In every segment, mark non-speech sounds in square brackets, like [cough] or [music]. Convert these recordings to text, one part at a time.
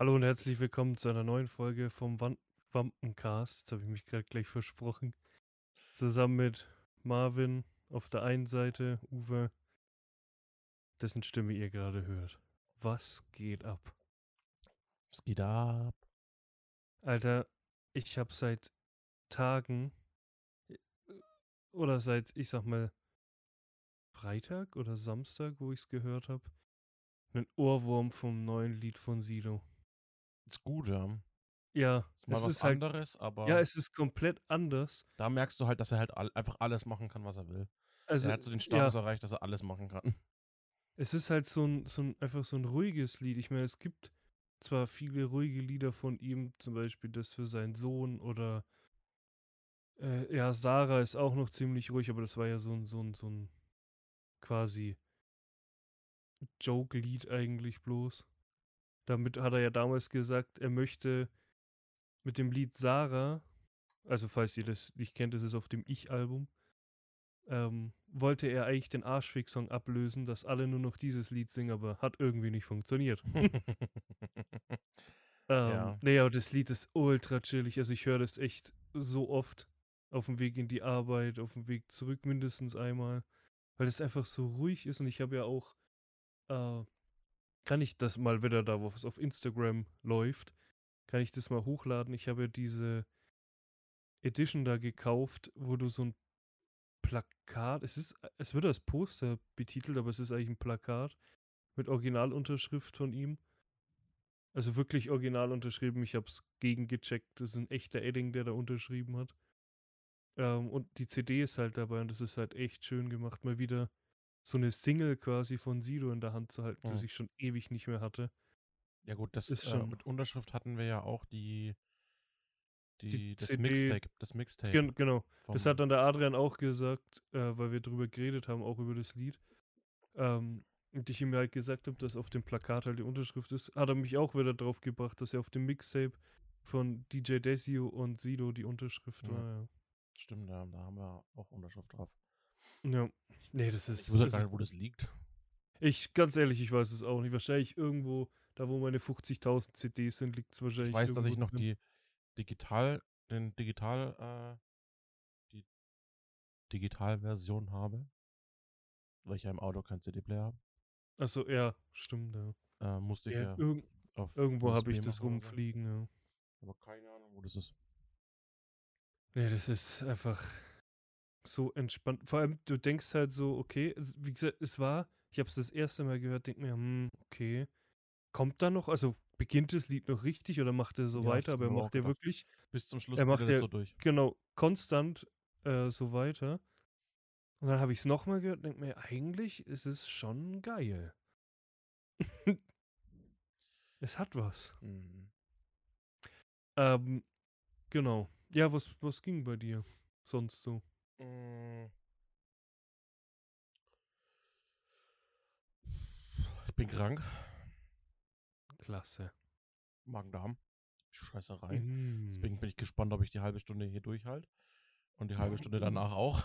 Hallo und herzlich willkommen zu einer neuen Folge vom Wampencast. Jetzt habe ich mich gerade gleich versprochen. Zusammen mit Marvin auf der einen Seite, Uwe, dessen Stimme ihr gerade hört. Was geht ab? Es geht ab. Alter, ich habe seit Tagen oder seit, ich sag mal, Freitag oder Samstag, wo ich es gehört habe, einen Ohrwurm vom neuen Lied von Sido. Ist gut, ja. Ja, Ist mal es was ist halt, anderes, aber ja, es ist komplett anders. da merkst du halt, dass er halt all, einfach alles machen kann, was er will. Also, er hat so den ja, Status erreicht, dass er alles machen kann. [laughs] es ist halt so ein, so ein, einfach so ein ruhiges Lied. Ich meine, es gibt zwar viele ruhige Lieder von ihm, zum Beispiel das für seinen Sohn oder äh, ja, Sarah ist auch noch ziemlich ruhig, aber das war ja so ein, so ein, so ein quasi Joke-Lied eigentlich bloß. Damit hat er ja damals gesagt, er möchte mit dem Lied Sarah, also falls ihr das nicht kennt, das ist auf dem Ich-Album, ähm, wollte er eigentlich den Arschfix-Song ablösen, dass alle nur noch dieses Lied singen, aber hat irgendwie nicht funktioniert. [laughs] Ähm, ja. aber das Lied ist ultra chillig. Also ich höre das echt so oft auf dem Weg in die Arbeit, auf dem Weg zurück mindestens einmal, weil es einfach so ruhig ist und ich habe ja auch, äh, kann ich das mal wieder da, wo es auf Instagram läuft, kann ich das mal hochladen. Ich habe diese Edition da gekauft, wo du so ein Plakat, es ist, es wird als Poster betitelt, aber es ist eigentlich ein Plakat mit Originalunterschrift von ihm. Also wirklich original unterschrieben. Ich habe es gegengecheckt. Das ist ein echter Edding, der da unterschrieben hat. Ähm, und die CD ist halt dabei und das ist halt echt schön gemacht. Mal wieder so eine Single quasi von Sido in der Hand zu halten, das Mhm. ich schon ewig nicht mehr hatte. Ja gut, das Ist äh, schon mit Unterschrift hatten wir ja auch die, die die das CD. Mixtape, das Mixtape Gen genau. Das hat dann der Adrian auch gesagt, äh, weil wir drüber geredet haben, auch über das Lied. Ähm, und ich ihm halt gesagt habe, dass auf dem Plakat halt die Unterschrift ist, hat er mich auch wieder drauf gebracht, dass er auf dem Mixtape von DJ Desio und Sido die Unterschrift Ja. war. Stimmt, ja, da haben wir auch Unterschrift drauf. Ja. ja. Nee, das Ich ist. wusste halt Also, gar nicht, wo das liegt. ich, ganz ehrlich, ich weiß es auch nicht. Wahrscheinlich irgendwo, da wo meine 50.000 CDs sind, liegt es Ich wahrscheinlich weiß, dass ich noch drin. die digital, den digital, äh, die Digitalversion habe, weil ich ja im Auto keinen CD-Player habe. Achso, ja, stimmt, ja. Äh, musste ich ja ja irgend, auf irgendwo habe ich das rumfliegen, ja. Aber keine Ahnung, wo das ist. Nee, das ist einfach so entspannt. Vor allem, du denkst halt so, okay, wie gesagt, es war, ich habe es das erste Mal gehört, denk mir, hm, okay, kommt da noch, also beginnt das Lied noch richtig oder macht er so Ja, weiter, aber er macht ja wirklich, Bis zum Schluss er macht er so durch. genau konstant äh, so weiter. Und dann habe ich es nochmal gehört und denk mir, eigentlich ist es schon geil. [laughs] es hat was. Mhm. Ähm, genau. Ja, was, was ging bei dir sonst so? Mm. Ich bin krank. Klasse. Magen-Darm. Scheißerei. Mm. Deswegen bin ich gespannt, ob ich die halbe Stunde hier durchhalte. Und die halbe Stunde [laughs] danach auch.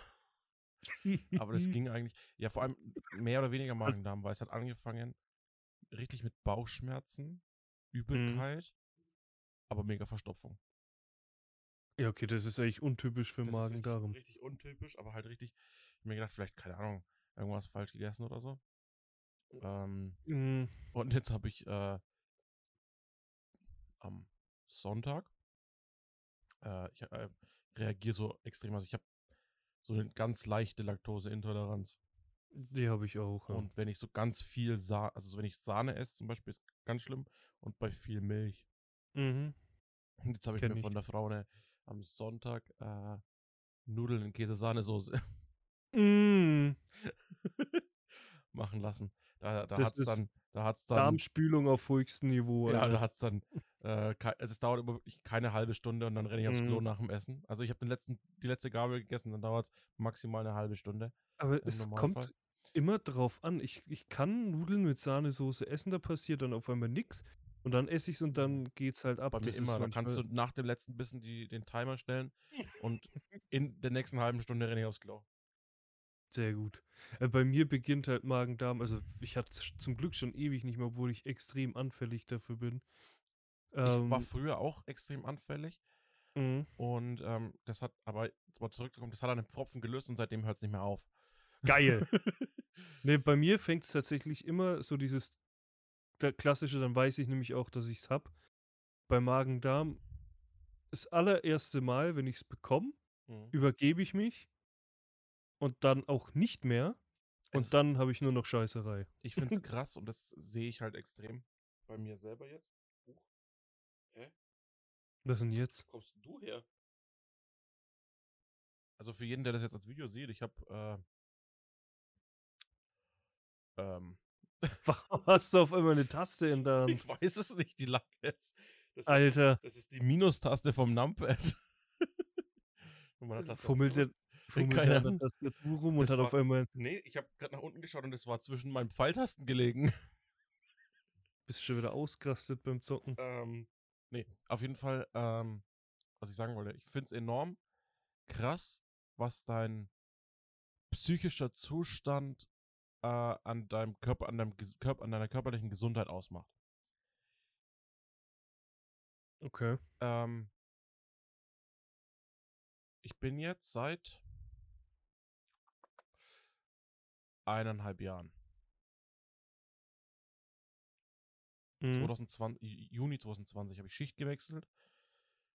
[laughs] Aber das ging eigentlich. Ja, vor allem mehr oder weniger Magen-Darm, weil es hat angefangen richtig mit Bauchschmerzen, Übelkeit, aber mega Verstopfung. Ja, okay, das ist eigentlich untypisch für Magen-Darm. richtig untypisch, aber halt richtig. Ich hab mir gedacht, vielleicht, keine Ahnung, irgendwas falsch gegessen oder so. Ähm, Mm, und jetzt habe ich äh, am Sonntag, äh, ich äh, reagiere so extrem, also ich habe so eine ganz leichte Laktoseintoleranz. Die habe ich auch. Ja. Und wenn ich so ganz viel Sahne, also so wenn ich Sahne esse zum Beispiel, ist ganz schlimm. Und bei viel Milch. Mhm. Und jetzt habe ich Kenn mir ich. von der Frau eine, am Sonntag äh, Nudeln in Käse-Sahnesoße Mm, [laughs] machen lassen. Da, da hat's ist dann, da hat's dann, Darmspülung auf höchstem Niveau. ja, Alter. da hat's dann, äh, also es dauert immer keine halbe Stunde und dann renne ich aufs Klo Mhm. nach dem Essen. Also ich habe den letzten, die letzte Gabel gegessen, dann dauert es maximal eine halbe Stunde. Aber es Normalfall. kommt immer drauf an. Ich, ich kann Nudeln mit Sahnesoße essen, da passiert dann auf einmal nichts. Und dann esse ich es und dann geht's halt ab. Bei mir immer. Da kannst du nach dem letzten Bissen die, den Timer stellen und in der nächsten halben Stunde renne ich aufs Klo. Sehr gut. Äh, bei mir beginnt halt Magen-Darm. Also ich hatte es zum Glück schon ewig nicht mehr, obwohl ich extrem anfällig dafür bin. ich war Ähm, früher auch extrem anfällig mhm. und ähm, das hat, aber mal zurückgekommen, das hat an den Pfropfen gelöst und seitdem hört es nicht mehr auf. Geil. [laughs] Ne, bei mir fängt es tatsächlich immer so dieses klassische, dann weiß ich nämlich auch, dass ich es habe. Bei Magen-Darm, das allererste Mal, wenn ich es bekomme, Mhm. übergebe ich mich und dann auch nicht mehr. Und Es- dann habe ich nur noch Scheißerei. Ich finde es [laughs] krass und das sehe ich halt extrem bei mir selber jetzt. Huch. Hä? Was denn jetzt? Wo kommst du her? Also für jeden, der das jetzt als Video sieht, ich habe äh, ähm, [laughs] Warum hast du auf einmal eine Taste in der Hand? ich weiß es nicht, die lag jetzt. Das ist, Alter, das ist die Minustaste vom Numpad. Fummelt der, fummelt der an der. Tastatur rum und Das hat auf war- einmal. Nee, ich habe gerade nach unten geschaut und es war zwischen meinen Pfeiltasten gelegen. Bist schon wieder ausgerastet beim Zocken. Ähm, nee, auf jeden Fall, ähm, was ich sagen wollte, ich finde es enorm krass, was dein psychischer Zustand äh, an deinem Körper, an deinem Körper, an deiner körperlichen Gesundheit ausmacht. Okay. Ähm, ich bin jetzt seit eineinhalb Jahren. Mhm. 2020, Ju- Juni 2020 habe ich Schicht gewechselt.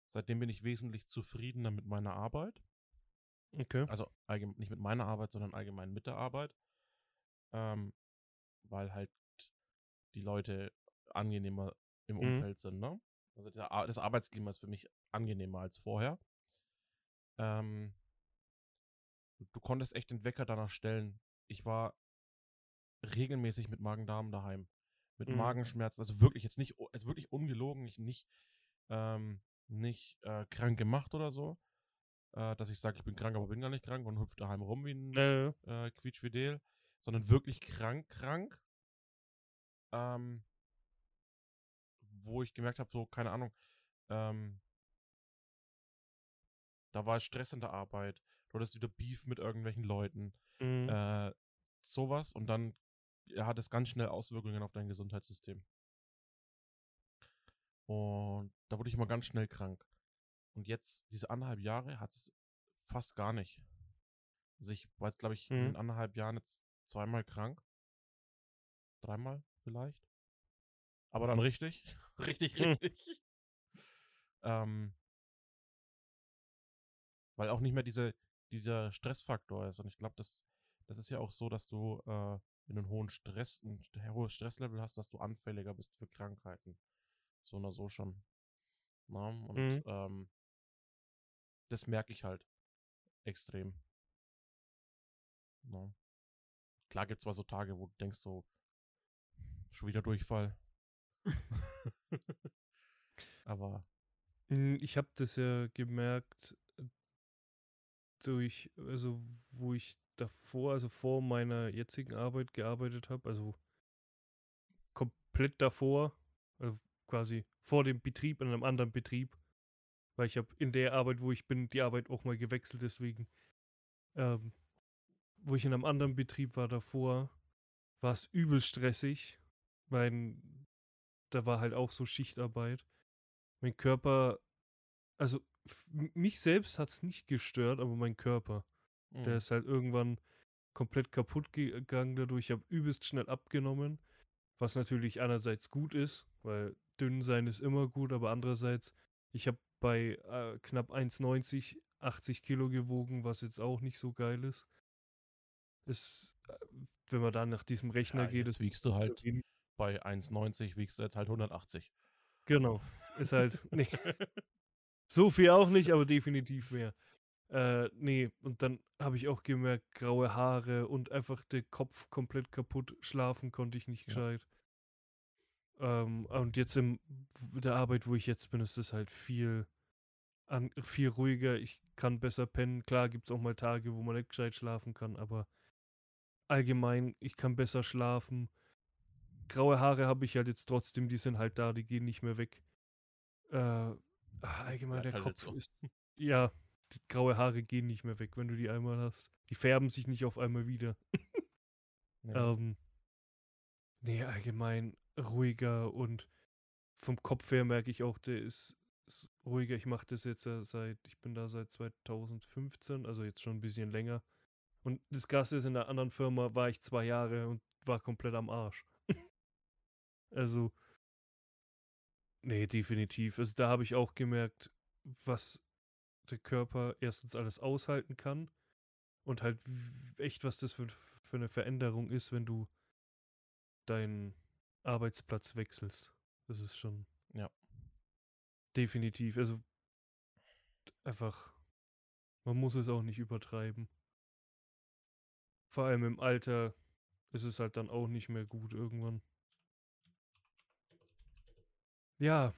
Seitdem bin ich wesentlich zufriedener mit meiner Arbeit. Okay. Also nicht mit meiner Arbeit, sondern allgemein mit der Arbeit. Ähm, weil halt die Leute angenehmer im Mhm. Umfeld sind, ne? Also der, das Arbeitsklima ist für mich angenehmer als vorher. Ähm, du konntest echt den Wecker danach stellen. Ich war regelmäßig mit Magen-Darm daheim. Mit Mhm. Magenschmerzen, also wirklich jetzt nicht, also wirklich ungelogen, ich nicht, ähm, nicht äh, krank gemacht oder so. Äh, dass ich sage, ich bin krank, aber bin gar nicht krank und hüpfe daheim rum wie ein äh, quietschfidel, sondern wirklich krank, krank. Ähm, wo ich gemerkt habe, so, keine Ahnung, ähm, da war Stress in der Arbeit, du hattest wieder Beef mit irgendwelchen Leuten, mhm. äh, sowas und dann hat es ganz schnell Auswirkungen auf dein Gesundheitssystem. Und da wurde ich mal ganz schnell krank. Und jetzt, diese anderthalb Jahre, hat es fast gar nicht. Also ich war, glaube ich, in Mhm. den anderthalb Jahren jetzt zweimal krank. Dreimal vielleicht. Aber dann richtig. [laughs] richtig, Mhm. richtig. Ähm, weil auch nicht mehr diese, dieser Stressfaktor ist. Und ich glaube, das, das ist ja auch so, dass du, äh, wenn du einen hohen Stress, ein hohes Stresslevel hast, dass du anfälliger bist für Krankheiten. So oder so schon. Na, und Mhm. ähm, das merke ich halt extrem. Na. Klar gibt es zwar so Tage, wo du denkst so, schon wieder Durchfall. [laughs] Aber Mm, Ich habe das ja gemerkt äh, durch, also wo ich davor, also vor meiner jetzigen Arbeit gearbeitet habe, also komplett davor, also quasi vor dem Betrieb in einem anderen Betrieb, weil ich habe in der Arbeit, wo ich bin, die Arbeit auch mal gewechselt, deswegen, ähm, wo ich in einem anderen Betrieb war davor, war es übel stressig, weil da war halt auch so Schichtarbeit. Mein Körper, also mich selbst hat es nicht gestört, aber mein Körper, der mm, ist halt irgendwann komplett kaputt gegangen dadurch. Ich habe übelst schnell abgenommen, was natürlich einerseits gut ist, weil dünn sein ist immer gut, aber andererseits, ich habe bei äh, knapp 1,90 80 Kilo gewogen, was jetzt auch nicht so geil ist. Ist, äh, wenn man dann nach diesem Rechner ja, geht, jetzt wiegst du halt bei 1,90 wiegst du jetzt halt 180. Genau. Ist halt, [laughs] nee, so viel auch nicht, aber definitiv mehr. Äh, nee, und dann habe ich auch gemerkt, graue Haare und einfach der Kopf komplett kaputt. Schlafen konnte ich nicht Ja. gescheit. Ähm, und jetzt in der Arbeit, wo ich jetzt bin, ist es halt viel, an, viel ruhiger. Ich kann besser pennen. Klar gibt es auch mal Tage, wo man nicht gescheit schlafen kann, aber allgemein, ich kann besser schlafen. Graue Haare habe ich halt jetzt trotzdem, die sind halt da, die gehen nicht mehr weg. Äh, ah, allgemein, der halt Kopf so. ist. Ja, die graue Haare gehen nicht mehr weg, wenn du die einmal hast. Die färben sich nicht auf einmal wieder. Ja. [laughs] Ähm, nee, allgemein ruhiger und vom Kopf her merke ich auch, der ist, ist ruhiger. Ich mache das jetzt seit, ich bin da seit 2015, also jetzt schon ein bisschen länger. Und das Gas ist, in der anderen Firma war ich zwei Jahre und war komplett am Arsch. [laughs] also, nee, definitiv. Also da habe ich auch gemerkt, was der Körper erstens alles aushalten kann und halt echt, was das für, für eine Veränderung ist, wenn du deinen Arbeitsplatz wechselst. Das ist schon. Ja. Definitiv. Also einfach, man muss es auch nicht übertreiben. Vor allem im Alter ist es halt dann auch nicht mehr gut irgendwann. Ja,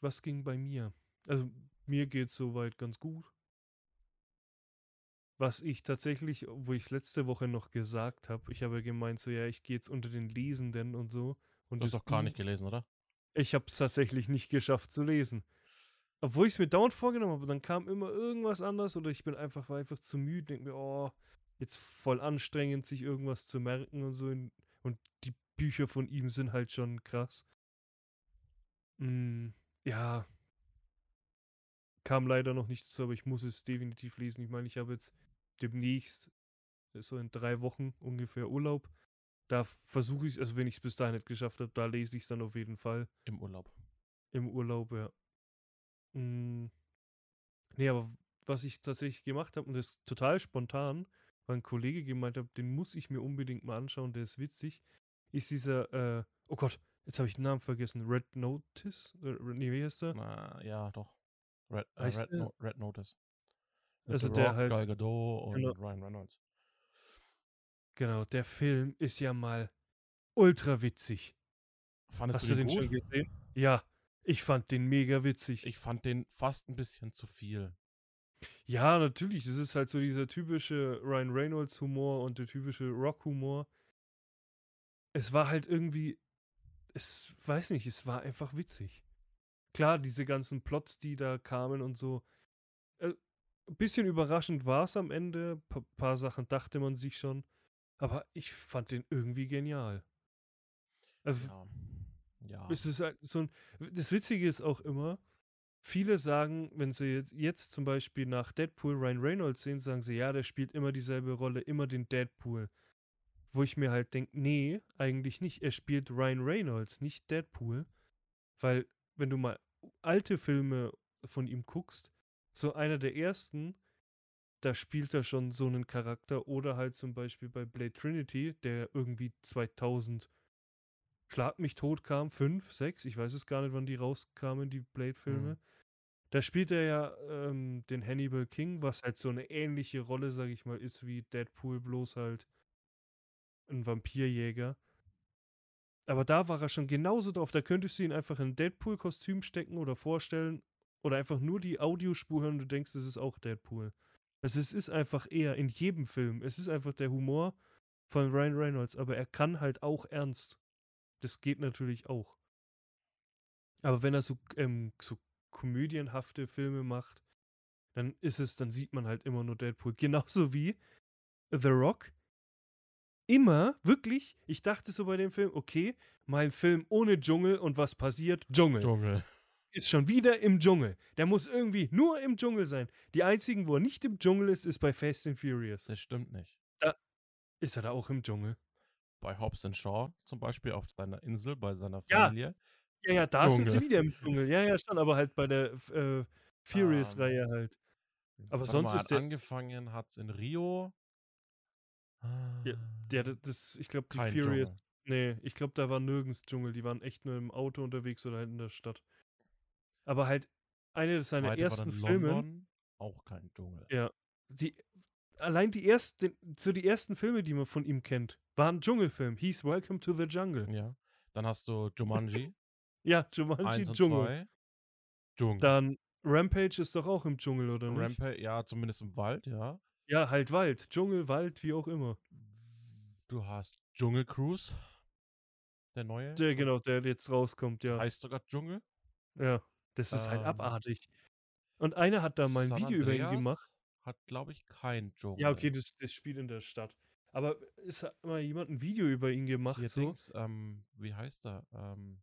was ging bei mir? Also mir geht es soweit ganz gut. Was ich tatsächlich, wo ich letzte Woche noch gesagt habe, ich habe gemeint, so ja, ich gehe jetzt unter den Lesenden und so. Und du hast doch gar nicht gelesen, oder? Ich habe es tatsächlich nicht geschafft zu lesen. Obwohl ich es mir dauernd vorgenommen habe, dann kam immer irgendwas anders oder ich bin einfach, war einfach zu müde, denke mir, oh, jetzt voll anstrengend, sich irgendwas zu merken und so. Und die Bücher von ihm sind halt schon krass. Mm, ja. Kam leider noch nicht dazu, aber ich muss es definitiv lesen. Ich meine, ich habe jetzt demnächst, so in drei Wochen ungefähr Urlaub. Da versuche ich es, also wenn ich es bis dahin nicht geschafft habe, da lese ich es dann auf jeden Fall. Im Urlaub. Im Urlaub, ja. Mm. Nee, aber was ich tatsächlich gemacht habe, und das ist total spontan, weil ein Kollege gemeint hat, den muss ich mir unbedingt mal anschauen, der ist witzig, ist dieser, äh, oh Gott, jetzt habe ich den Namen vergessen, Red Notice? Äh, nee, wie heißt der? Na, ja, doch. Red, äh, Red, no Red Notice. Mit Also The der Rock, halt- Gal Gadot und Genau. Ryan Reynolds. Genau, der Film ist ja mal ultra witzig. Fandest Hast du den den schon gesehen? Ja, ich fand den mega witzig. Ich fand den fast ein bisschen zu viel. Ja, natürlich. Das ist halt so dieser typische Ryan Reynolds Humor und der typische Rock Humor. Es war halt irgendwie, es weiß nicht, es war einfach witzig. Klar, diese ganzen Plots, die da kamen und so. Äh, ein bisschen überraschend war es am Ende. Ein paar Sachen dachte man sich schon. Aber ich fand den irgendwie genial. Also, Ja. Ja. es ist halt so ein. Das Witzige ist auch immer, viele sagen, wenn sie jetzt, zum Beispiel nach Deadpool Ryan Reynolds sehen, sagen sie, ja, der spielt immer dieselbe Rolle, immer den Deadpool. Wo ich mir halt denke, nee, eigentlich nicht. Er spielt Ryan Reynolds, nicht Deadpool. Weil, wenn du mal alte Filme von ihm guckst, so einer der ersten, da spielt er schon so einen Charakter. Oder halt zum Beispiel bei Blade Trinity, der irgendwie 2000 Schlag mich tot kam, 5, 6, ich weiß es gar nicht, wann die rauskamen, die Blade-Filme. Mhm. Da spielt er ja ähm, den Hannibal King, was halt so eine ähnliche Rolle, sag ich mal, ist wie Deadpool, bloß halt ein Vampirjäger. Aber da war er schon genauso drauf. Da könntest du ihn einfach in ein Deadpool-Kostüm stecken oder vorstellen oder einfach nur die Audiospur hören und du denkst, das ist auch Deadpool. Also es ist einfach eher in jedem Film. Es ist einfach der Humor von Ryan Reynolds, aber er kann halt auch ernst. Das geht natürlich auch. Aber wenn er so, ähm, so komödienhafte Filme macht, dann ist es, dann sieht man halt immer nur Deadpool. [laughs] Genauso wie The Rock. Immer, wirklich, ich dachte so bei dem Film, okay, mal ein Film ohne Dschungel und was passiert? Dschungel. Dschungel. Ist schon wieder im Dschungel. Der muss irgendwie nur im Dschungel sein. Die einzigen, wo er nicht im Dschungel ist, ist bei Fast and Furious. Das stimmt nicht. Ist er da auch im Dschungel? Bei Hobbs and Shaw zum Beispiel auf seiner Insel, bei seiner Ja. Familie. Ja, ja, da sind sie Dschungel. wieder im Dschungel. Ja, ja, schon, aber halt bei der äh, Ähm, Furious-Reihe halt. Aber sonst mal, ist hat der- angefangen hat's in Rio. Ja, d- das, ich glaube, die Kein Furious. Dschungel. Nee, ich glaube, da war nirgends Dschungel. Die waren echt nur im Auto unterwegs oder halt in der Stadt. Aber halt eine seiner ersten Filme. London, auch kein Dschungel. Ja. Die, allein die ersten, so die ersten Filme, die man von ihm kennt, waren Dschungelfilm. Hieß Welcome to the Jungle. Ja. Dann hast du Jumanji, [laughs] Ja, Jumanji 1 und Dschungel. 2. Dschungel. Dann Rampage ist doch auch im Dschungel, oder nicht? Rampage, ja, zumindest im Wald, ja. Ja, halt Wald. Dschungel, Wald, wie auch immer. Du hast Dschungel Cruise, der neue. Der, genau, der jetzt rauskommt, ja. Heißt sogar Dschungel. Ja. Das ist halt Ähm, abartig. Und einer hat da mal ein San Video über ihn Andreas gemacht. Hat, glaube ich, kein Dschungel. Ja, okay, das, das spielt in der Stadt. Aber es hat mal jemand ein Video über ihn gemacht, Hier so. Dings, ähm, wie heißt er? Ähm,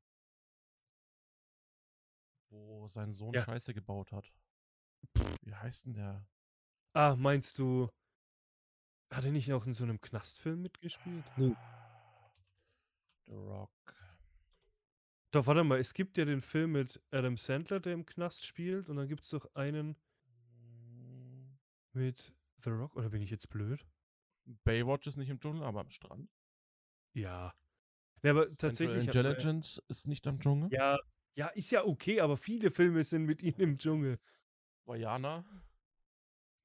wo sein Sohn Ja. Scheiße gebaut hat. Wie heißt denn der? Ah, meinst du hat er nicht auch in so 'nem Knastfilm mitgespielt? Ne. The Rock. Doch, warte mal, es gibt ja den Film mit Adam Sandler, der im Knast spielt und dann gibt's doch einen. Mit The Rock oder bin ich jetzt blöd? Baywatch ist nicht im Dschungel, aber am Strand. Ja. Ne, aber Central tatsächlich hat er Intelligence ist nicht am Dschungel. Ja, ja, ist ja okay, aber viele Filme sind mit ihm im Dschungel. Vaiana.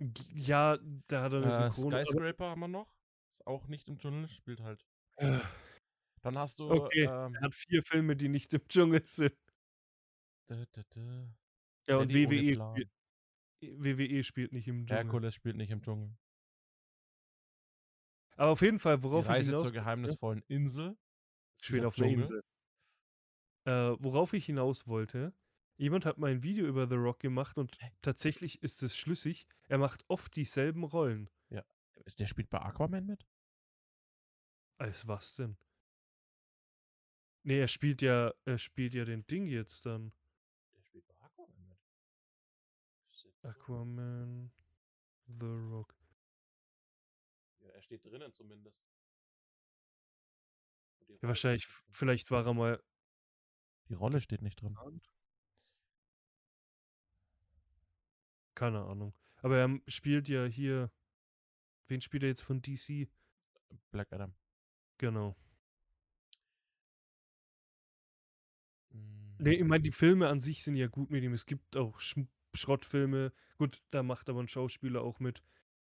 G ja, da hat er 'ne Äh, Synchron Skyscraper haben wir noch. Ist auch nicht im Dschungel, spielt halt [sighs] Dann hast du, Okay, ähm er hat 4 Filme, die nicht im Dschungel sind. Dä, dä, dä. Ja, und WWE Plan. spielt WWE spielt nicht im Dschungel. Herkules spielt nicht im Dschungel. Aber auf jeden Fall, Die worauf ich Reise hinaus zur geheimnisvollen Insel. Spielt auf Dschungel. Insel. Äh, worauf ich hinaus wollte, jemand hat mal ein Video über The Rock gemacht und tatsächlich ist es schlüssig. Er macht oft dieselben Rollen. Ja. Der spielt bei Aquaman mit? Als was denn? Ne, er spielt ja er spielt ja den Ding jetzt dann. Der spielt bei Aquaman mit. Shit. Aquaman, The Rock. Ja, er steht drinnen zumindest. Ja, wahrscheinlich vielleicht war er mal Die Rolle steht nicht drin. Keine Ahnung. Aber er spielt ja hier wen spielt er jetzt von DC? Black Adam. Genau. Hm. Ne, ich meine, die Filme an sich sind ja gut mit ihm. Es gibt auch Schm Schrottfilme. Gut, da macht aber 'n Schauspieler auch mit,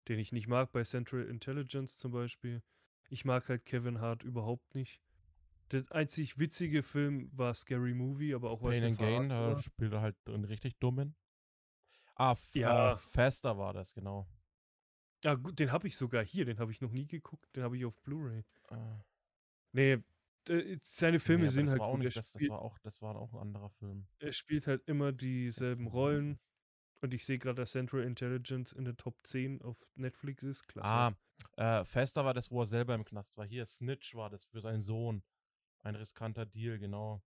den ich nicht mag, bei Central Intelligence zum Beispiel. Ich mag halt Kevin Hart überhaupt nicht. Der einzig witzige Film war Scary Movie, aber auch Pain 'ne and Gain, da spielt er halt den richtig Dummen. Ah, F äh, Ja. Faster war das, genau. Ja gut, den habe ich sogar hier, den habe ich noch nie geguckt, den habe ich auf Blu-ray. Äh. Ne, d seine Filme Ne, aber sind das halt war auch nicht das das war auch das war auch 'n anderer Film. er spielt halt immer dieselben Rollen und ich sehe grad, dass Central Intelligence in der Top 10 auf Netflix ist. Klasse. Ah, äh, Faster war das, wo er selber im Knast war. Hier, Snitch war das für seinen Sohn. Ein riskanter Deal, genau.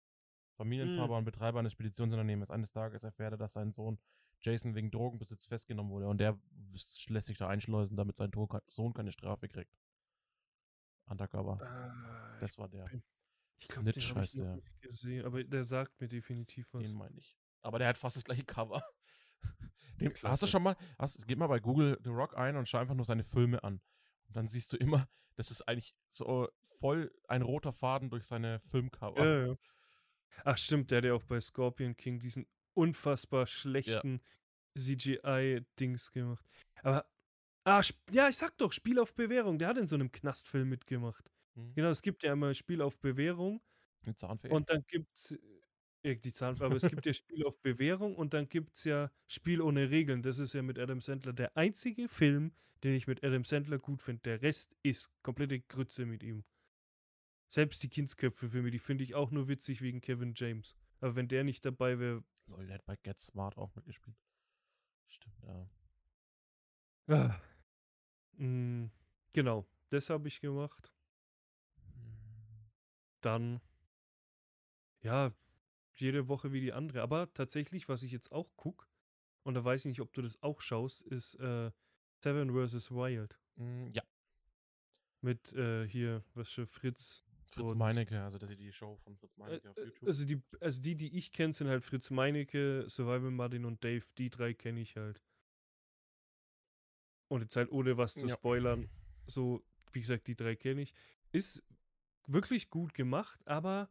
Familienvater Hm. und Betreiber eines Speditionsunternehmens. Eines Tages erfährt er, dass sein Sohn Jason wegen Drogenbesitz festgenommen wurde und der lässt sich da einschleusen, damit sein Sohn keine Strafe kriegt. Undercover. Ich Das war der. bin ich glaube, den Snitch heißt der. nicht gesehen, aber der sagt mir definitiv was. Den meine ich. Aber der hat fast das gleiche Cover. Den, hast du schon mal, hast, gib mal bei Google The Rock ein und schau einfach nur seine Filme an. Und dann siehst du immer, das ist eigentlich so voll ein roter Faden durch seine Filmcover. Ja, ja. Ach stimmt, der hat ja auch bei Scorpion King diesen unfassbar schlechten CGI-Dings gemacht. Aber ah, ja, ich sage doch, Spiel auf Bewährung, der hat in so 'nem Knastfilm mitgemacht. Mhm. Genau, es gibt ja immer Spiel auf Bewährung Mit Zahnfee? und dann gibt's äh, die Zahnfee aber es gibt ja [laughs] Spiel auf Bewährung und dann gibt's ja Spiel ohne Regeln. Das ist ja mit Adam Sandler der einzige Film, den ich mit Adam Sandler gut finde. Der Rest ist komplette Grütze mit ihm. Selbst die Kindsköpfe-Filme, die finde ich auch nur witzig wegen Kevin James. Aber wenn der nicht dabei wäre Lol, der hat bei Get Smart auch mitgespielt. Stimmt, ja. Ah. Hm, genau, das habe ich gemacht. Hm. Dann ja, jede Woche wie die andere. Aber tatsächlich, was ich jetzt auch gucke, und da weiß ich nicht, ob du das auch schaust, ist, äh, Seven vs. Wild. Hm, ja. Mit, äh, hier, was für Fritz Fritz Meinecke, also das ist die Show von Fritz Äh, Meinecke auf äh, YouTube. also die also die, die ich kenne, sind halt Fritz Meinecke, Survival Martin und Dave. Die 3 kenne ich halt. Und jetzt halt ohne was zu Ja. spoilern, so, wie gesagt, die 3 kenne ich. Ist wirklich gut gemacht, aber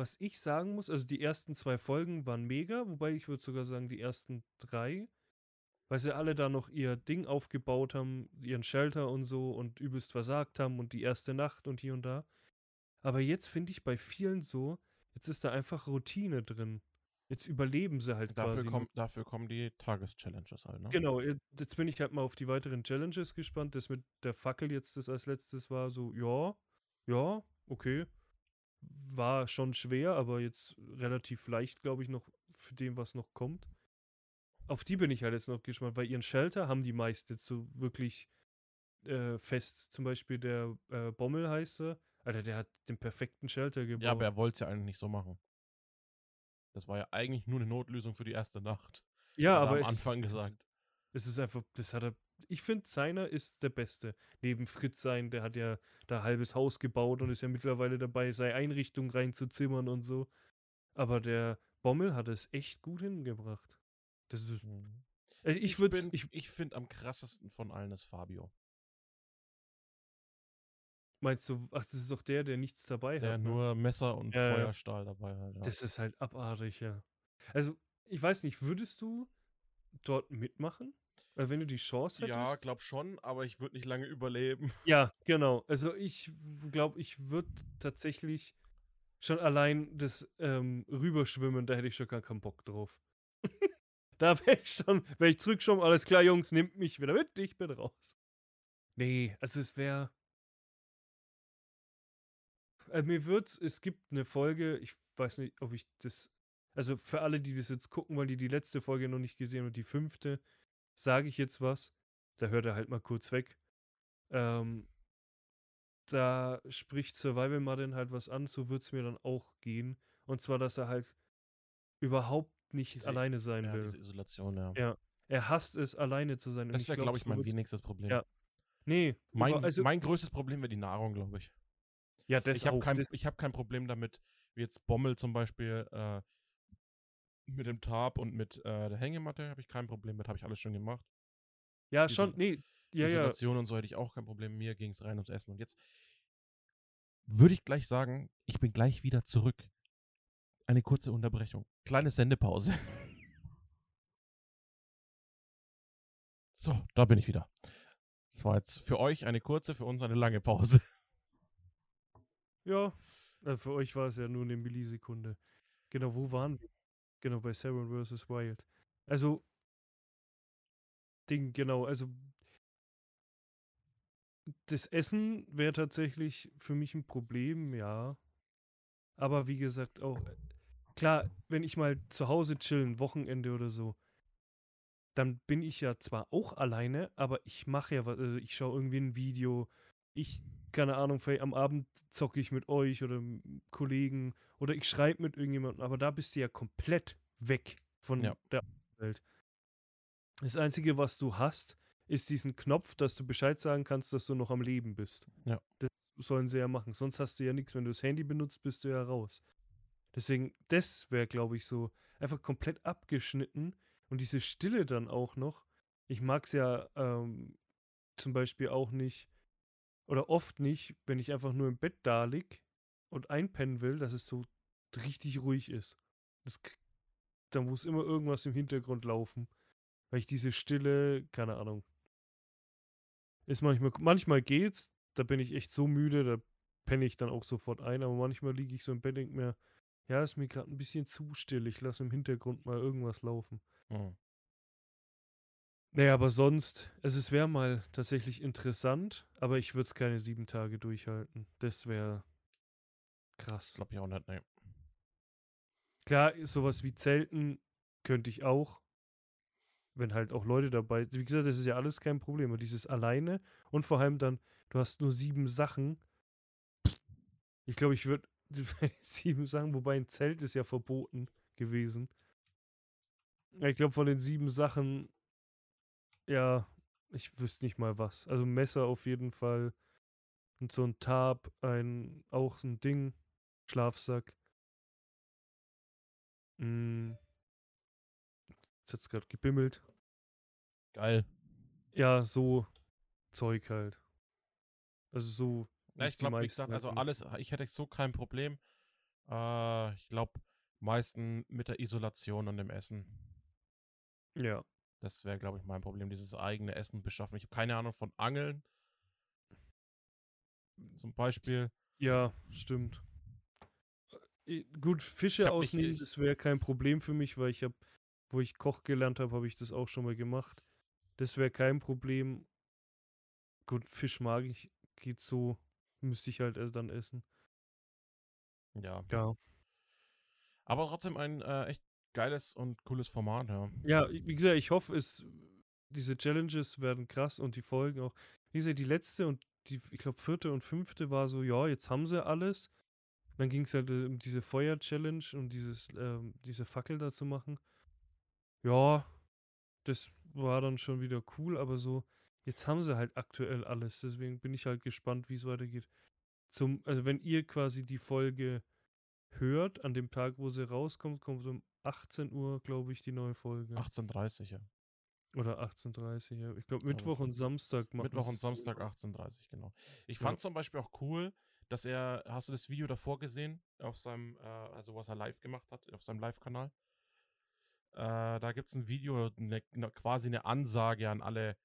was ich sagen muss, also die ersten 2 Folgen waren mega, wobei ich würde sogar sagen, die ersten 3, weil sie alle da noch ihr Ding aufgebaut haben, ihren Shelter und so und übelst versagt haben und die erste Nacht und hier und da. Aber jetzt finde ich bei vielen so, jetzt ist da einfach Routine drin. Jetzt überleben sie halt Dafür, quasi komm, dafür kommen die Tageschallenges halt, ne? Genau, jetzt bin ich halt mal auf die weiteren Challenges gespannt. Das mit der Fackel jetzt, das als letztes war so, ja, ja, okay. War schon schwer, aber jetzt relativ leicht, glaube ich, noch für dem, was noch kommt. Auf die bin ich halt jetzt noch gespannt, weil ihren Shelter haben die meist jetzt so wirklich äh, fest. Zum Beispiel der äh, Bommel heißt er. Alter, der hat den perfekten Shelter gebaut. Ja, aber er wollte es ja eigentlich nicht so machen. Das war ja eigentlich nur eine Notlösung für die erste Nacht. Ja, er aber am Anfang es, gesagt. es ist einfach, das hat er. Ich finde, seiner ist der Beste. Neben Fritz sein, der hat ja da halbes Haus gebaut und ist ja mittlerweile dabei, seine Einrichtung reinzuzimmern und so. Aber der Bommel hat es echt gut hingebracht. Das ist, Mhm. äh, ich Ich, bin, ich, ich finde am krassesten von allen ist Fabio. meinst du, ach, das ist doch der, der nichts dabei Der hat. ne? nur Messer und ja. Feuerstahl dabei hat. Ja. Das ist halt abartig, ja. Also, ich weiß nicht, würdest du dort mitmachen? Weil wenn du die Chance hättest? ja, glaub schon, aber ich würde nicht lange überleben. [laughs] Ja, genau. Also ich glaube, ich würde tatsächlich schon allein das ähm, Rüberschwimmen, da hätte ich schon gar keinen Bock drauf. [laughs] da wäre ich schon, wäre ich zurückschwommen, alles klar, Jungs, nehmt mich wieder mit, ich bin raus. Nee, also es wäre. Äh, mir wird's, es gibt eine Folge, ich weiß nicht, ob ich das. Also für alle, die das jetzt gucken, weil die die letzte Folge noch nicht gesehen und die fünfte, sage ich jetzt was. Da hört er halt mal kurz weg. Ähm, da spricht Survival Martin halt was an, so wird es mir dann auch gehen. Und zwar, dass er halt überhaupt nicht Diese- alleine sein Ja, will. diese Isolation, ja. Ja. Er hasst es, alleine zu sein. Das wäre, glaub, glaube ich, so mein wenigstes Problem. Ja, Nee, Mein, über, also, mein größtes Problem wäre die Nahrung, glaube ich. ja, das Ich habe kein, ich hab kein Problem damit, wie jetzt Bommel zum Beispiel äh, mit dem Tarp und mit äh, der Hängematte habe ich kein Problem mit, habe ich alles schon gemacht. ja, diese schon, nee, ja, ja. Isolation und so hätte ich auch kein Problem. Mir ging es rein ums Essen. Und jetzt würde ich gleich sagen, ich bin gleich wieder zurück. Eine kurze Unterbrechung. Kleine Sendepause. [laughs] So, da bin ich wieder. Das war jetzt für euch eine kurze, für uns eine lange Pause. [laughs] Ja, äh, für euch war es ja nur eine Millisekunde. Genau, wo waren wir? Genau, bei Seven vs. Wild. Also, Ding, genau, also das Essen wäre tatsächlich für mich ein Problem, ja. Aber wie gesagt, auch, äh, klar, wenn ich mal zu Hause chillen, Wochenende oder so, dann bin ich ja zwar auch alleine, aber ich mache ja was, also ich schaue irgendwie ein Video, ich, keine Ahnung, vielleicht am Abend zocke ich mit euch oder Kollegen oder ich schreibe mit irgendjemandem, aber da bist du ja komplett weg von Ja. der Welt. Das Einzige, was du hast, ist diesen Knopf, dass du Bescheid sagen kannst, dass du noch am Leben bist. Ja. Das sollen sie ja machen. Sonst hast du ja nichts. Wenn du das Handy benutzt, bist du ja raus. Deswegen, das wäre, glaube ich, so einfach komplett abgeschnitten und diese Stille dann auch noch. Ich mag es ja ähm, zum Beispiel auch nicht oder oft nicht, wenn ich einfach nur im Bett da lieg und einpennen will, dass es so richtig ruhig ist. Das, da muss immer irgendwas im Hintergrund laufen. Weil ich diese Stille, keine Ahnung. Ist manchmal, manchmal geht's, da bin ich echt so müde, da penne ich dann auch sofort ein, aber manchmal liege ich so im Bett und denke mir, ja, ist mir gerade ein bisschen zu still, ich lasse im Hintergrund mal irgendwas laufen. Hm. Naja, aber sonst, es wäre mal tatsächlich interessant, aber ich würde es keine sieben Tage durchhalten. Das wäre krass. Glaube ich auch nicht, nee. Klar, sowas wie Zelten könnte ich auch, wenn halt auch Leute dabei Wie gesagt, das ist ja alles kein Problem. Aber dieses alleine und vor allem dann, du hast nur sieben Sachen. Ich glaube, ich würde [laughs] sieben Sachen, wobei ein Zelt ist ja verboten gewesen. Ich glaube, von den sieben Sachen, ja, ich wüsste nicht mal was. Also Messer auf jeden Fall. Und so ein Tarp, ein, auch so ein Ding, Schlafsack. Mm. Jetzt hat's gerade gebimmelt. Geil. Ja, so Zeug halt. Also so. Wie's ich glaube, wie gesagt, halt also machen. alles, ich hätte so kein Problem. Äh, ich glaube, meisten mit der Isolation und dem Essen. Ja. Das wäre, glaube ich, mein Problem, dieses eigene Essen beschaffen. Ich habe keine Ahnung von Angeln. Zum Beispiel. Ja, stimmt. Gut, Fische ausnehmen, das wäre kein Problem für mich, weil ich habe, wo ich Koch gelernt habe, habe ich das auch schon mal gemacht. Das wäre kein Problem. Gut, Fisch mag ich, geht so, müsste ich halt dann essen. Ja. Ja. Aber trotzdem ein äh, echt geiles und cooles Format, ja. Ja, wie gesagt, ich hoffe, es, diese Challenges werden krass und die Folgen auch. Wie gesagt, die letzte und die, ich glaube, vierte und fünfte war so, ja, jetzt haben sie alles. Dann ging es halt äh, um diese Feuer-Challenge und dieses, ähm, diese Fackel da zu machen. Ja, das war dann schon wieder cool, aber so, jetzt haben sie halt aktuell alles. Deswegen bin ich halt gespannt, wie es weitergeht. Zum, also wenn ihr quasi die Folge hört, an dem Tag, wo sie rauskommt, kommt um 18 Uhr, glaube ich, die neue Folge. 18.30 ja. Oder 18.30 ja. Ich glaube, Mittwoch und Samstag machen Mittwoch und Samstag 18.30 genau. Ich fand ja. zum Beispiel auch cool, dass er, hast du das Video davor gesehen, auf seinem, äh, also was er live gemacht hat, auf seinem Live-Kanal? Äh, da gibt es ein Video, eine, eine, quasi eine Ansage an alle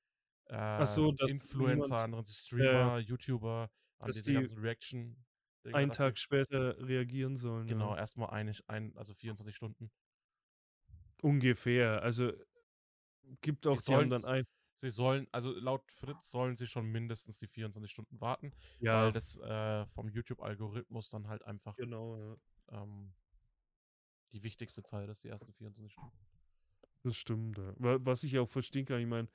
äh, so, Influencer, anderen Streamer, YouTuber, an diese die ganzen Reaction. Einen Tag später reagieren sollen. Genau, ja. erstmal eine, ein, also 24 Stunden. Ungefähr. Also gibt auch die sollen, dann ein. Sie sollen, also laut Fritz sollen sie schon mindestens die 24 Stunden warten, ja. weil das äh, vom YouTube-Algorithmus dann halt einfach genau, ja. ähm, die wichtigste Zeit ist, die ersten 24 Stunden. Das stimmt, ja. Was ich auch verstehen kann, ich meine,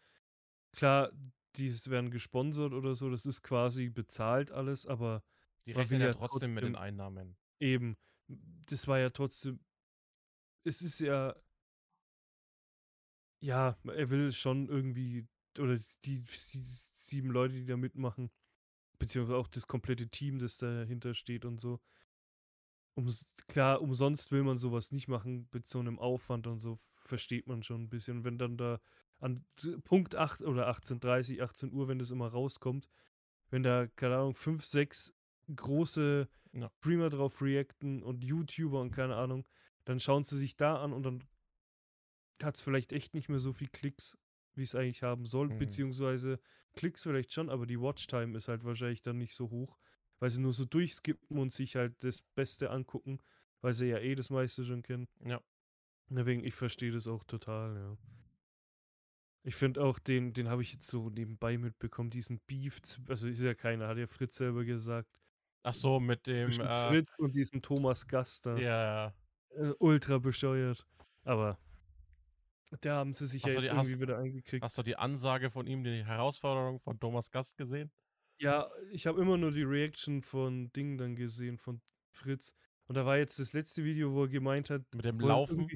klar, die werden gesponsert oder so, das ist quasi bezahlt alles, aber die rechnen ja, trotzdem, mit den Einnahmen. Eben, das war ja trotzdem, es ist ja ja, er will schon irgendwie, oder die, die sieben Leute, die da mitmachen, beziehungsweise auch das komplette Team, das dahinter steht und so. Um, klar, umsonst will man sowas nicht machen mit so einem Aufwand und so, versteht man schon ein bisschen. Wenn dann da an Punkt 8 oder 18.30, 18 Uhr, wenn das immer rauskommt, wenn da, keine Ahnung, fünf, sechs große ja. Streamer drauf reacten und YouTuber und keine Ahnung, dann schauen sie sich da an und dann hat es vielleicht echt nicht mehr so viel Klicks, wie es eigentlich haben soll. Mhm. Beziehungsweise Klicks vielleicht schon, aber die Watchtime ist halt wahrscheinlich dann nicht so hoch, weil sie nur so durchskippen und sich halt das Beste angucken, weil sie ja eh das meiste schon kennen. Ja. Deswegen, ich verstehe das auch total, ja. Ich finde auch den, den habe ich jetzt so nebenbei mitbekommen, diesen Beef, also ist ja keiner, hat ja Fritz selber gesagt. Ach so, mit dem äh, Fritz und diesem Thomas Gaster. Ja. Äh, ultra bescheuert. Aber da haben sie sich hast ja jetzt die, irgendwie hast, wieder eingekriegt. Hast du die Ansage von ihm, die Herausforderung von Thomas Gast gesehen? Ja, ich habe immer nur die Reaction von Ding dann gesehen, von Fritz. Und da war jetzt das letzte Video, wo er gemeint hat. Mit dem Laufen?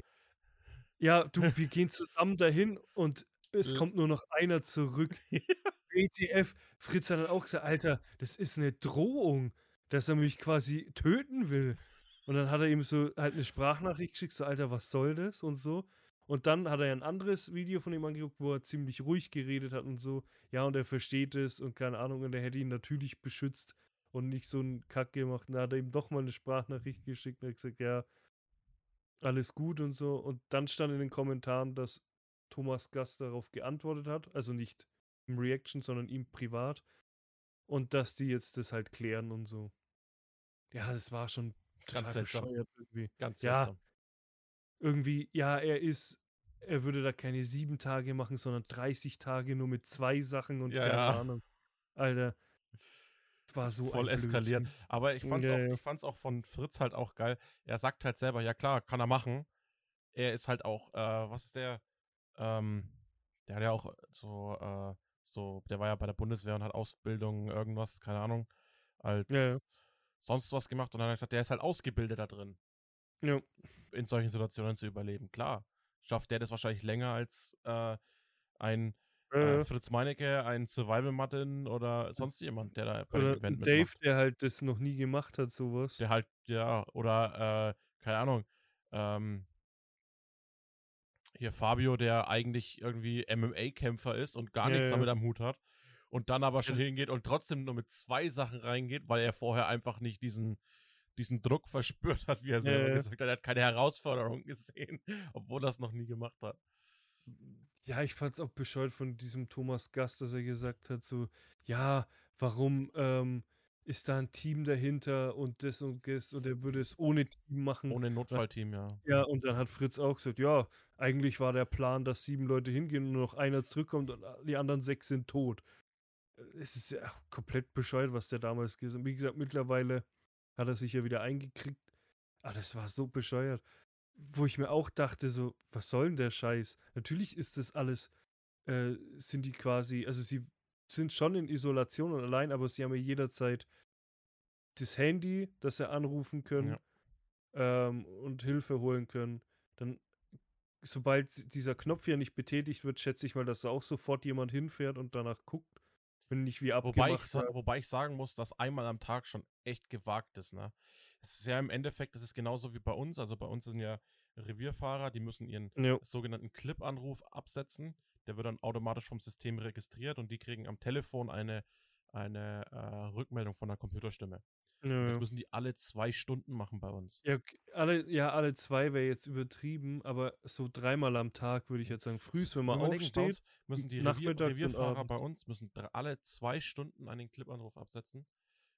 Ja, du, [laughs] wir gehen zusammen dahin und es kommt nur noch einer zurück. [laughs] WTF. Fritz hat dann auch gesagt, Alter, das ist eine Drohung, dass er mich quasi töten will. Und dann hat er ihm so halt eine Sprachnachricht geschickt, so, Alter, was soll das? Und so. Und dann hat er ein anderes Video von ihm angeguckt, wo er ziemlich ruhig geredet hat und so. Ja, und er versteht es und keine Ahnung, und er hätte ihn natürlich beschützt und nicht so einen Kack gemacht. Und da hat er ihm doch mal eine Sprachnachricht geschickt und hat gesagt, ja, alles gut und so. Und dann stand in den Kommentaren, dass Thomas Gast darauf geantwortet hat. Also nicht im Reaction, sondern ihm privat. Und dass die jetzt das halt klären und so. Ja, das war schon total Ganz seltsam. irgendwie. Ganz seltsam. Ja, irgendwie, ja, er ist, er würde da keine sieben Tage machen, sondern 30 Tage nur mit zwei Sachen und ja, keine ja. Ahnung. Alter, war so voll eskaliert. Aber ich fand's, ja, auch, ich fand's auch von Fritz halt auch geil. Er sagt halt selber, ja klar, kann er machen. Er ist halt auch, äh, was ist der? Ähm, der hat ja auch so, äh, so, der war ja bei der Bundeswehr und hat Ausbildung, irgendwas, keine Ahnung, als ja, sonst was gemacht. Und dann hat er gesagt, der ist halt ausgebildet da drin. Ja in solchen Situationen zu überleben. Klar, schafft der das wahrscheinlich länger als äh, ein äh, Fritz Meinecke, ein Survival Martin oder sonst jemand, der da bei oder dem Event Dave, mitmacht. der halt das noch nie gemacht hat, sowas. Der halt, ja, oder äh, keine Ahnung, ähm, hier Fabio, der eigentlich irgendwie MMA-Kämpfer ist und gar ja, nichts damit am Hut hat und dann aber schon hingeht und trotzdem nur mit zwei Sachen reingeht, weil er vorher einfach nicht diesen diesen Druck [laughs] verspürt hat, wie er selber ja, gesagt hat. Er hat keine Herausforderung gesehen, obwohl er es noch nie gemacht hat. Ja, ich fand es auch bescheuert von diesem Thomas Gast, dass er gesagt hat, so, ja, warum ähm, ist da ein Team dahinter und das und das und er würde es ohne Team machen. Ohne Notfallteam, ja. Ja, und dann hat Fritz auch gesagt, ja, eigentlich war der Plan, dass sieben Leute hingehen und nur noch einer zurückkommt und die anderen sechs sind tot. Es ist ja komplett bescheuert, was der damals gesagt hat. Wie gesagt, mittlerweile hat er sich ja wieder eingekriegt. Ah, das war so bescheuert. Wo ich mir auch dachte, so, was soll denn der Scheiß? Natürlich ist das alles, äh, sind die quasi, also sie sind schon in Isolation und allein, aber sie haben ja jederzeit das Handy, dass sie anrufen können Ja. ähm, und Hilfe holen können. Dann, sobald dieser Knopf ja nicht betätigt wird, schätze ich mal, dass da auch sofort jemand hinfährt und danach guckt. Wenn nicht wie Wobei ich, wobei ich sagen muss, dass einmal am Tag schon echt gewagt ist, ne? Es ist ja im Endeffekt, das ist genauso wie bei uns. Also bei uns sind ja Revierfahrer, die müssen ihren Ja. sogenannten Clip-Anruf absetzen. Der wird dann automatisch vom System registriert und die kriegen am Telefon eine, eine äh, Rückmeldung von der Computerstimme. Ja, das müssen die alle zwei Stunden machen bei uns. Ja, alle ja, alle 2 wäre jetzt übertrieben, aber so dreimal am Tag würde ich jetzt sagen. Frühs, wenn man aufsteht, uns müssen die Revier Revierfahrer bei uns müssen alle zwei Stunden einen Clip-Anruf absetzen.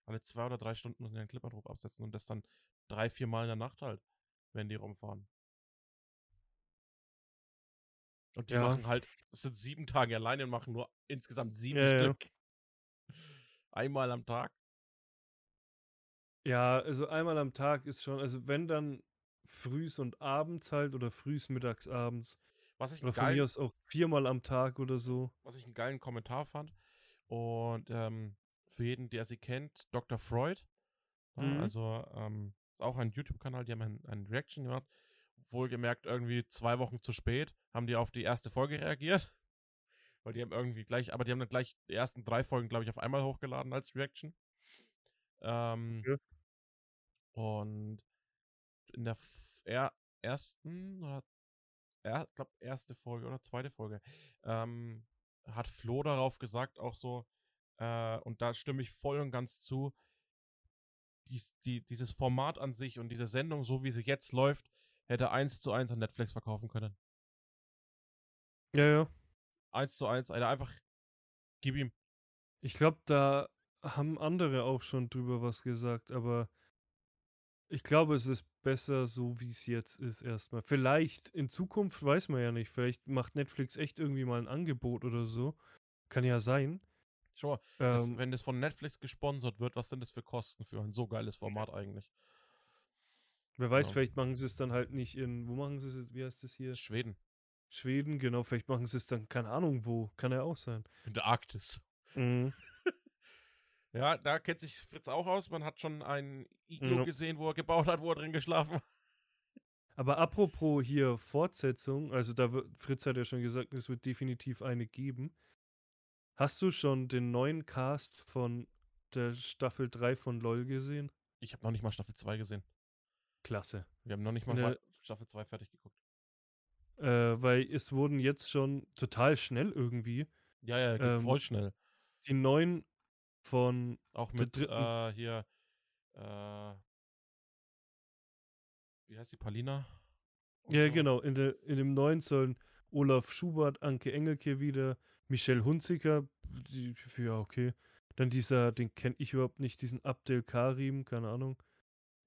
Alle zwei oder drei Stunden müssen die einen Clip-Anruf absetzen und das dann drei, vier Mal in der Nacht halt, wenn die rumfahren. Und die Ja. machen halt, sind sieben Tage alleine und machen nur insgesamt sieben Ja, ja. Stück. Einmal am Tag. Ja, also einmal am Tag ist schon also wenn dann frühs und abends halt oder frühs, mittags, abends Was ich oder von mir aus auch viermal am Tag oder so. was ich 'n geilen Kommentar fand und, ähm, für jeden, der sie kennt, Dr. Freud, ne, Mhm. also, ähm, ist auch ein YouTube-Kanal, die haben ein ein Reaction gemacht. Wohlgemerkt irgendwie 2 Wochen zu spät haben die auf die erste Folge reagiert. Weil die haben irgendwie gleich aber die haben dann gleich die ersten 3 Folgen, glaube ich, auf einmal hochgeladen als Reaction. Ähm Okay. und in der er ersten oder er glaube, erste Folge oder zweite Folge, ähm, hat Flo darauf gesagt auch so, äh, und da stimme ich voll und ganz zu dies die dieses Format an sich und diese Sendung, so wie sie jetzt läuft, hätte 1:1 an Netflix verkaufen können. Ja, ja. 1:1, Alter, einfach gib ihm. Ich glaube, da haben andere auch schon drüber was gesagt, aber ich glaube, es ist besser so, wie's jetzt ist erst mal. Vielleicht in Zukunft weiß man ja nicht. Vielleicht macht Netflix echt irgendwie mal 'n Angebot oder so. Kann ja sein. Schau mal, das Ähm wenn das von Netflix gesponsert wird, was sind das für Kosten für ein so geiles Format eigentlich? Wer weiß, Ja. vielleicht machen sie's dann halt nicht in wo machen sie's jetzt? Wie heißt das hier? Schweden. Schweden, genau. Vielleicht machen sie's dann keine Ahnung wo. Kann ja auch sein. In der Arktis. Mhm. [laughs] Ja, da kennt sich Fritz auch aus. Man hat schon ein Iglu Ja. gesehen, wo er gebaut hat, wo er drin geschlafen hat. Aber apropos hier Fortsetzung, also da wird Fritz hat ja schon gesagt, es wird definitiv eine geben. Hast du schon den neuen Cast von der Staffel 3 von LOL gesehen? Ich habe noch nicht mal Staffel 2 gesehen. Klasse. Wir haben noch nicht mal Ne. Staffel 2 fertig geguckt. Äh, weil es wurden jetzt schon total schnell irgendwie Ja, ja, ähm, voll schnell. die neuen von Auch mit, äh, hier, äh wie heißt die, Palina? Und Ja, so. genau. In der in dem neuen sollen Olaf Schubert, Anke Engelke wieder, Michelle Hunziker, die ja, okay. Dann dieser, den kenne ich überhaupt nicht, diesen Abdel Karim, keine Ahnung.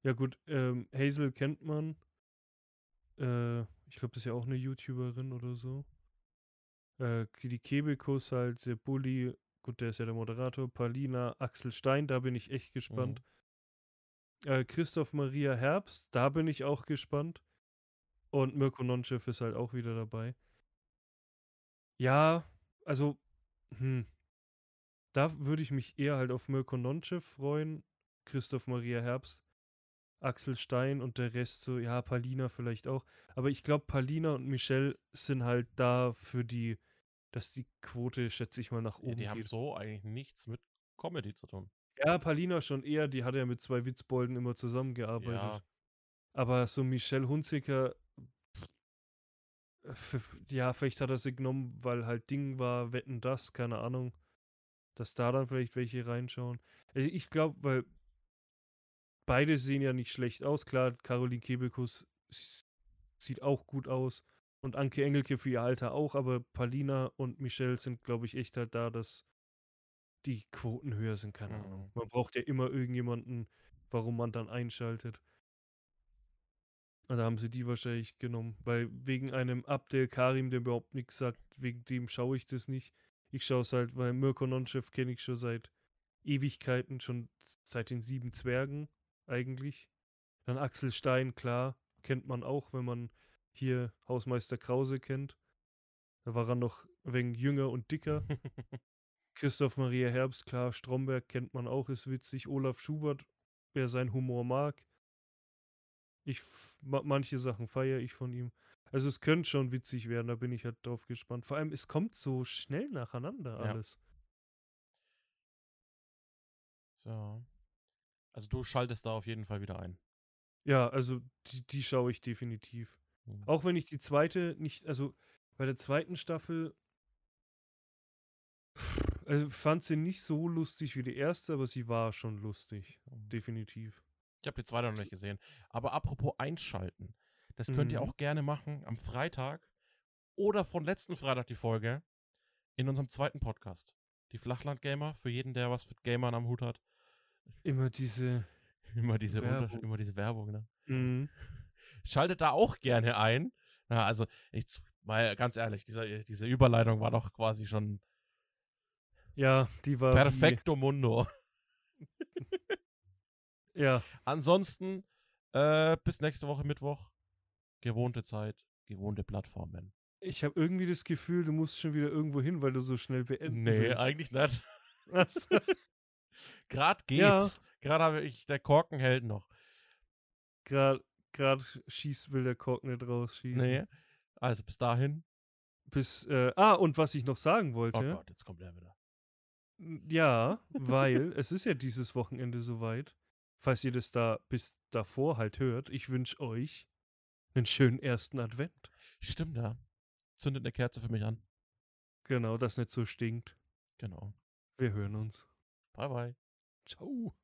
Ja gut, ähm, Hazel kennt man. Äh, ich glaube, das ist ja auch 'ne YouTuberin oder so. Äh, die Kebekus halt, der Bully, gut, der ist ja der Moderator, Palina, Axel Stein, da bin ich echt gespannt. Mhm. Äh, Christoph Maria Herbst, da bin ich auch gespannt. Und Mirko Nonchev ist halt auch wieder dabei. Ja, also, hm. Da würde ich mich eher halt auf Mirko Nonchev freuen, Christoph Maria Herbst, Axel Stein und der Rest so, ja, Palina vielleicht auch. Aber ich glaube, Palina und Michelle sind halt da für die dass die Quote, schätze ich mal, nach Ja, oben die haben geht. so eigentlich nichts mit Comedy zu tun. Ja, Palina schon eher, die hat ja mit 2 Witzbolden immer zusammengearbeitet. Ja. Aber so Michelle Hunziker ja, vielleicht hat er sie genommen, weil halt Ding war, Wetten, dass, keine Ahnung, dass da dann vielleicht welche reinschauen. Also, ich glaube, weil beide sehen ja nicht schlecht aus. Klar, Caroline Kebekus sieht auch gut aus und Anke Engelke für ihr Alter auch, aber Palina und Michelle sind, glaube ich, echt halt da, dass die Quoten höher sind, keine Ahnung. Mhm. Man braucht ja immer irgendjemanden, warum man dann einschaltet. Und da haben sie die wahrscheinlich genommen, weil wegen einem Abdel Karim, der überhaupt nix sagt, wegen dem schaue ich das nicht. Ich schaue es halt, weil Mirko Nonchev kenne ich schon seit Ewigkeiten, schon seit den 7 Zwergen eigentlich. Dann Axel Stein, klar, kennt man auch, wenn man hier Hausmeister Krause kennt. Da war er noch wenig jünger und dicker. [laughs] Christoph Maria Herbst, klar, Stromberg kennt man auch, ist witzig. Olaf Schubert wer seinen Humor mag. Ich, manche Sachen feiere ich von ihm. Also es könnte schon witzig werden, da bin ich halt drauf gespannt. Vor allem, es kommt so schnell nacheinander alles. Ja. So. Also du schaltest da auf jeden Fall wieder ein. Ja, also die, die schaue ich definitiv. Mhm. Auch wenn ich die zweite nicht, also bei der zweiten Staffel also fand sie nicht so lustig wie die erste, aber sie war schon lustig. Mhm. Definitiv. Ich habe die zweite noch nicht gesehen. Aber apropos einschalten. Das könnt mhm. ihr auch gerne machen am Freitag oder von letzten Freitag die Folge in unserem zweiten Podcast. Die Flachland-Gamer, für jeden, der was mit Gamern am Hut hat. Immer diese. [laughs] Immer diese Werbung, immer diese Werbung ne? Mhm. [laughs] Schaltet da auch gerne ein. Na, also, ich, mal ganz ehrlich, diese, diese Überleitung war doch quasi schon ja, die war. Perfecto wie... Mundo. [laughs] ja. Ansonsten, äh, bis nächste Woche Mittwoch. Gewohnte Zeit, gewohnte Plattformen. Ich habe irgendwie das Gefühl, du musst schon wieder irgendwo hin, weil du so schnell beenden Nee, willst. eigentlich nicht. Was? Gerade geht's. Ja. Gerade habe ich, der Korken hält noch. Gerade schießt, will der Korken nicht rausschießen. Nee. Also bis dahin. Bis, äh, ah, und was ich noch sagen wollte. Oh Gott, jetzt kommt er wieder. Ja, weil es ist ja dieses Wochenende soweit. Falls ihr das da bis davor halt hört, ich wünsche euch einen schönen ersten Advent. Stimmt, ja. Zündet eine Kerze für mich an. Genau, das nicht so stinkt. Genau. Wir hören uns. Bye, bye. Ciao.